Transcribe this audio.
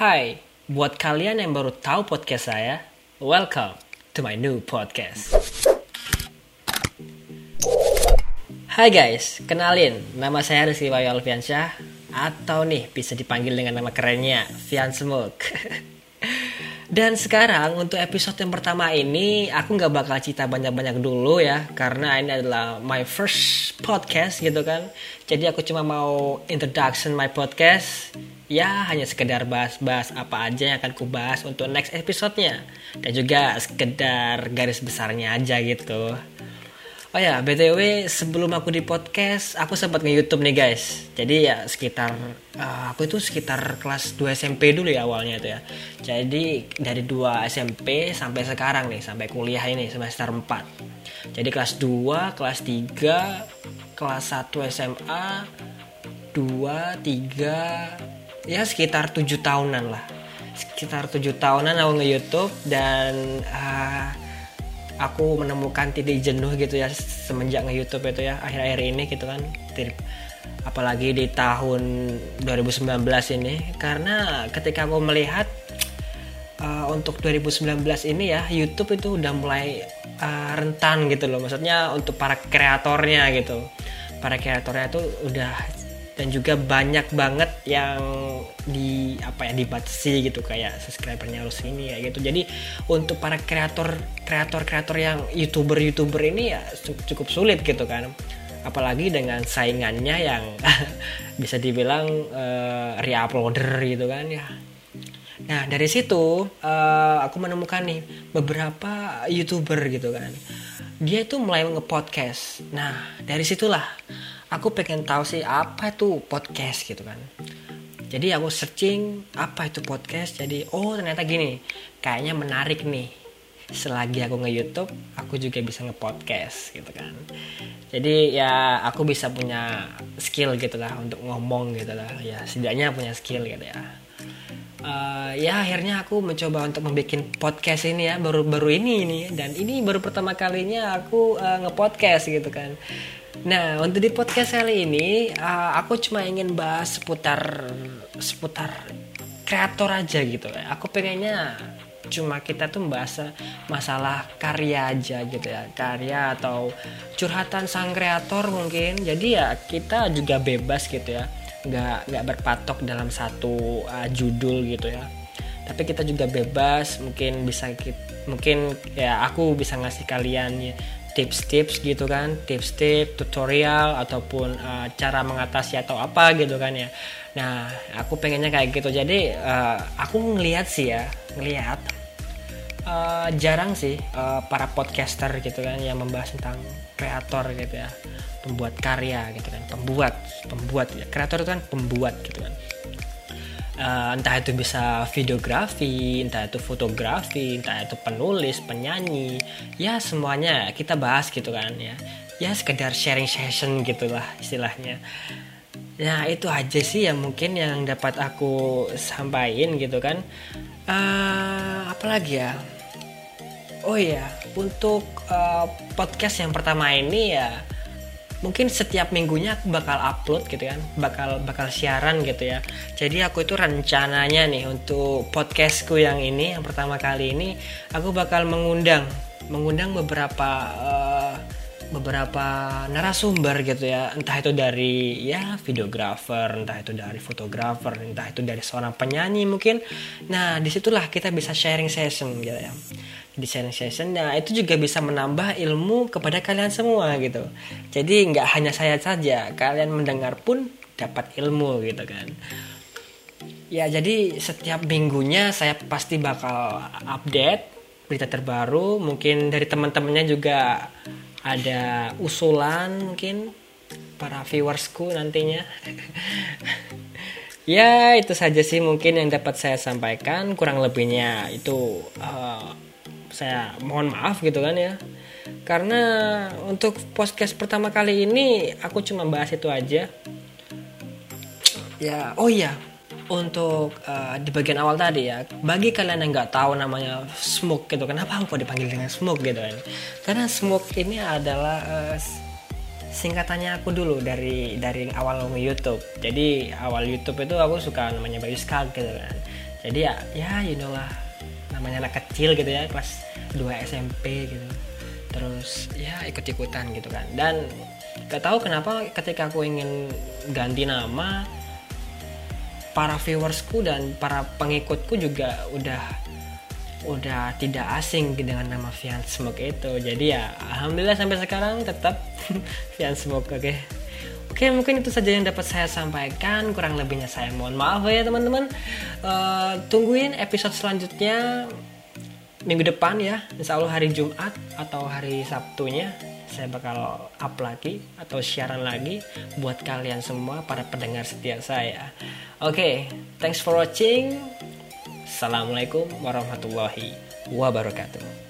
Hai, buat kalian yang baru tahu podcast saya, welcome to my new podcast. Hai guys, kenalin, nama saya Rizky Wayu Alfiansyah atau nih bisa dipanggil dengan nama kerennya Fian. Dan sekarang untuk episode yang pertama ini aku nggak bakal cerita banyak-banyak dulu ya karena ini adalah my first podcast gitu kan. Jadi aku cuma mau introduction my podcast ya hanya sekedar bahas-bahas apa aja yang akan kubahas untuk next episodenya dan juga sekedar garis besarnya aja gitu. Oh ya, BTW sebelum aku di podcast, aku sempat nge-youtube nih guys. Jadi ya sekitar, uh, aku itu sekitar kelas 2 SMP dulu ya awalnya itu ya. Jadi dari 2 SMP sampai sekarang nih, sampai kuliah ini semester 4. Jadi kelas 2, kelas 3, kelas 1 SMA, 2, 3, ya sekitar 7 tahunan lah. Sekitar 7 tahunan aku nge-youtube dan... Uh, aku menemukan titik jenuh gitu ya semenjak nge YouTube itu ya akhir-akhir ini gitu kan. Apalagi di tahun 2019 ini. Karena ketika aku melihat uh, untuk 2019 ini ya YouTube itu udah mulai uh, rentan gitu loh. Maksudnya untuk para kreatornya gitu. Para kreatornya itu udah dan juga banyak banget yang di apa ya dibatasi gitu kayak subscribernya harus ini ya gitu. Jadi untuk para kreator kreator kreator yang youtuber youtuber ini ya cukup sulit gitu kan. Apalagi dengan saingannya yang bisa dibilang uh, reuploader gitu kan ya. Nah dari situ uh, aku menemukan nih beberapa youtuber gitu kan. Dia itu mulai nge-podcast. Nah dari situlah aku pengen tahu sih apa itu podcast gitu kan? Jadi aku searching apa itu podcast? Jadi oh ternyata gini kayaknya menarik nih. Selagi aku nge YouTube aku juga bisa nge podcast gitu kan. Jadi ya aku bisa punya skill gitu lah untuk ngomong gitu lah. Ya setidaknya punya skill gitu ya uh, ya akhirnya aku mencoba untuk membuat podcast ini ya baru baru ini ini. Dan ini baru pertama kalinya aku uh, nge-podcast gitu kan. Nah, untuk di podcast kali ini uh, aku cuma ingin bahas seputar seputar kreator aja gitu. Aku pengennya cuma kita tuh membahas masalah karya aja gitu ya. Karya atau curhatan sang kreator mungkin. Jadi ya kita juga bebas gitu ya nggak nggak berpatok dalam satu uh, judul gitu ya. Tapi kita juga bebas mungkin bisa mungkin ya aku bisa ngasih kalian ya, tips-tips gitu kan tips-tips tutorial ataupun uh, cara mengatasi atau apa gitu kan ya. Nah aku pengennya kayak gitu. Jadi uh, aku ngelihat sih ya ngelihat uh, jarang sih uh, para podcaster gitu kan yang membahas tentang kreator gitu ya pembuat karya gitu kan pembuat pembuat ya kreator itu kan pembuat gitu kan uh, entah itu bisa videografi, entah itu fotografi, entah itu penulis, penyanyi, ya semuanya kita bahas gitu kan ya. Ya sekedar sharing session gitulah istilahnya. Nah itu aja sih yang mungkin yang dapat aku sampaikan gitu kan. Uh, apalagi ya? Oh iya, untuk uh, podcast yang pertama ini ya mungkin setiap minggunya aku bakal upload gitu kan bakal bakal siaran gitu ya jadi aku itu rencananya nih untuk podcastku yang ini yang pertama kali ini aku bakal mengundang mengundang beberapa uh, beberapa narasumber gitu ya. Entah itu dari ya videografer entah itu dari fotografer entah itu dari seorang penyanyi mungkin. Nah di situlah kita bisa sharing session gitu ya. Di sharing session nah itu juga bisa menambah ilmu kepada kalian semua gitu. Jadi nggak hanya saya saja kalian mendengar pun dapat ilmu gitu kan. Ya jadi setiap minggunya saya pasti bakal update berita terbaru. Mungkin dari teman-temannya juga ada usulan mungkin para viewersku nantinya. Ya itu saja sih mungkin yang dapat saya sampaikan. Kurang lebihnya itu uh, saya mohon maaf gitu kan ya. Karena untuk podcast pertama kali ini aku cuma bahas itu aja. Ya oh iya untuk uh, di bagian awal tadi ya bagi kalian yang nggak tahu namanya smoke gitu kenapa aku dipanggil dengan smoke gitu kan? Karena smoke ini adalah uh, singkatannya aku dulu dari dari awal YouTube. Jadi awal YouTube itu aku suka namanya Bayu Skag gitu kan. Jadi ya ya you know lah namanya anak kecil gitu ya kelas 2 SMP gitu. Terus ya ikut-ikutan gitu kan. Dan gak tahu kenapa ketika aku ingin ganti nama para viewersku dan para pengikutku juga udah udah tidak asing dengan nama Fian Smoke itu. Jadi ya alhamdulillah sampai sekarang tetap Fian Smoke oke. Okay? Oke mungkin itu saja yang dapat saya sampaikan. Kurang lebihnya saya mohon maaf ya teman-teman. Uh, tungguin episode selanjutnya minggu depan ya. Insya Allah hari Jumat atau hari Sabtunya saya bakal up lagi atau siaran lagi buat kalian semua para pendengar setia saya. Oke okay, thanks for watching. Assalamualaikum warahmatullahi wabarakatuh